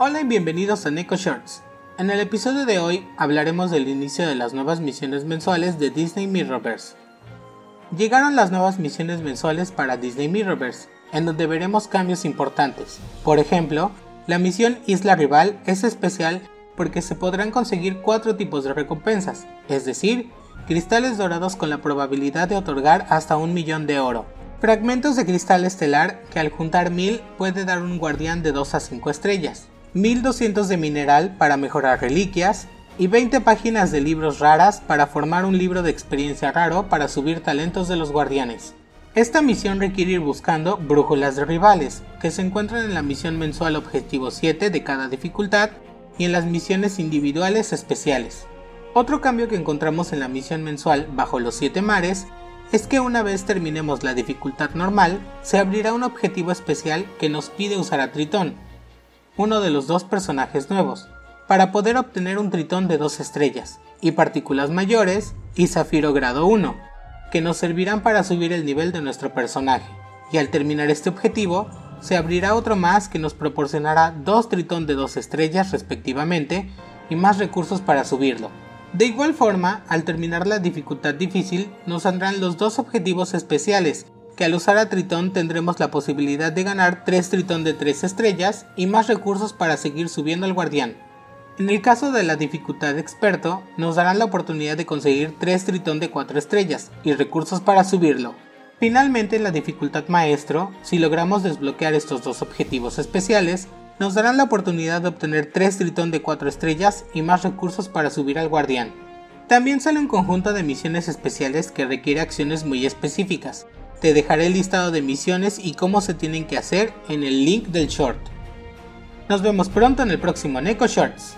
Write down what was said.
Hola y bienvenidos a Neko Shorts. En el episodio de hoy hablaremos del inicio de las nuevas misiones mensuales de Disney Mirrorverse. Llegaron las nuevas misiones mensuales para Disney Mirrorverse, en donde veremos cambios importantes. Por ejemplo, la misión Isla Rival es especial porque se podrán conseguir cuatro tipos de recompensas, es decir, cristales dorados con la probabilidad de otorgar hasta un millón de oro, fragmentos de cristal estelar que al juntar mil puede dar un guardián de 2 a 5 estrellas, 1200 de mineral para mejorar reliquias, y 20 páginas de libros raras para formar un libro de experiencia raro para subir talentos de los guardianes. Esta misión requiere ir buscando brújulas de rivales, que se encuentran en la misión mensual objetivo 7 de cada dificultad y en las misiones individuales especiales. Otro cambio que encontramos en la misión mensual Bajo los 7 mares es que una vez terminemos la dificultad normal, se abrirá un objetivo especial que nos pide usar a Tritón, uno de los dos personajes nuevos, para poder obtener un tritón de dos estrellas, y partículas mayores, y zafiro grado 1, que nos servirán para subir el nivel de nuestro personaje. Y al terminar este objetivo, se abrirá otro más que nos proporcionará dos tritón de dos estrellas respectivamente, y más recursos para subirlo. De igual forma, al terminar la dificultad difícil, nos saldrán los dos objetivos especiales, que al usar a Tritón tendremos la posibilidad de ganar 3 Tritón de 3 estrellas y más recursos para seguir subiendo al guardián. En el caso de la dificultad experto, nos darán la oportunidad de conseguir 3 tritón de 4 estrellas y recursos para subirlo. Finalmente en la dificultad maestro, si logramos desbloquear estos dos objetivos especiales, nos darán la oportunidad de obtener 3 tritón de 4 estrellas y más recursos para subir al guardián. También sale un conjunto de misiones especiales que requiere acciones muy específicas. Te dejaré el listado de misiones y cómo se tienen que hacer en el link del short. Nos vemos pronto en el próximo Neko Shorts.